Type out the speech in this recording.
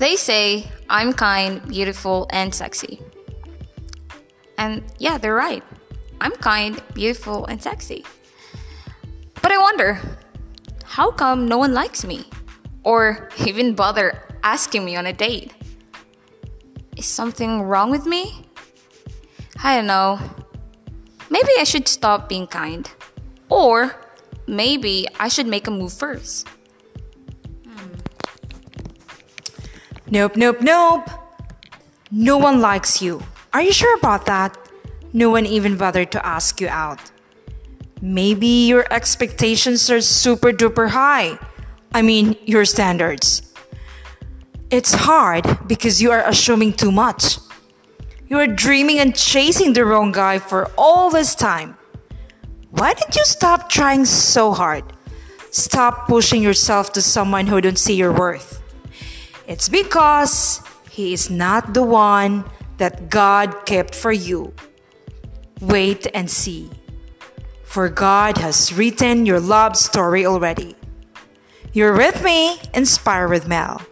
They say I'm kind, beautiful, and sexy. And yeah, they're right. I'm kind, beautiful, and sexy. But I wonder, how come no one likes me? Or even bother asking me on a date? Is something wrong with me? I don't know. Maybe I should stop being kind. Or maybe I should make a move first. Nope, nope, nope. No one likes you. Are you sure about that? No one even bothered to ask you out. Maybe your expectations are super duper high. I mean, your standards. It's hard because you are assuming too much. You are dreaming and chasing the wrong guy for all this time. Why did you stop trying so hard? Stop pushing yourself to someone who don't see your worth. It's because He is not the one that God kept for you. Wait and see. For God has written your love story already. You're with me, Inspire with Mel.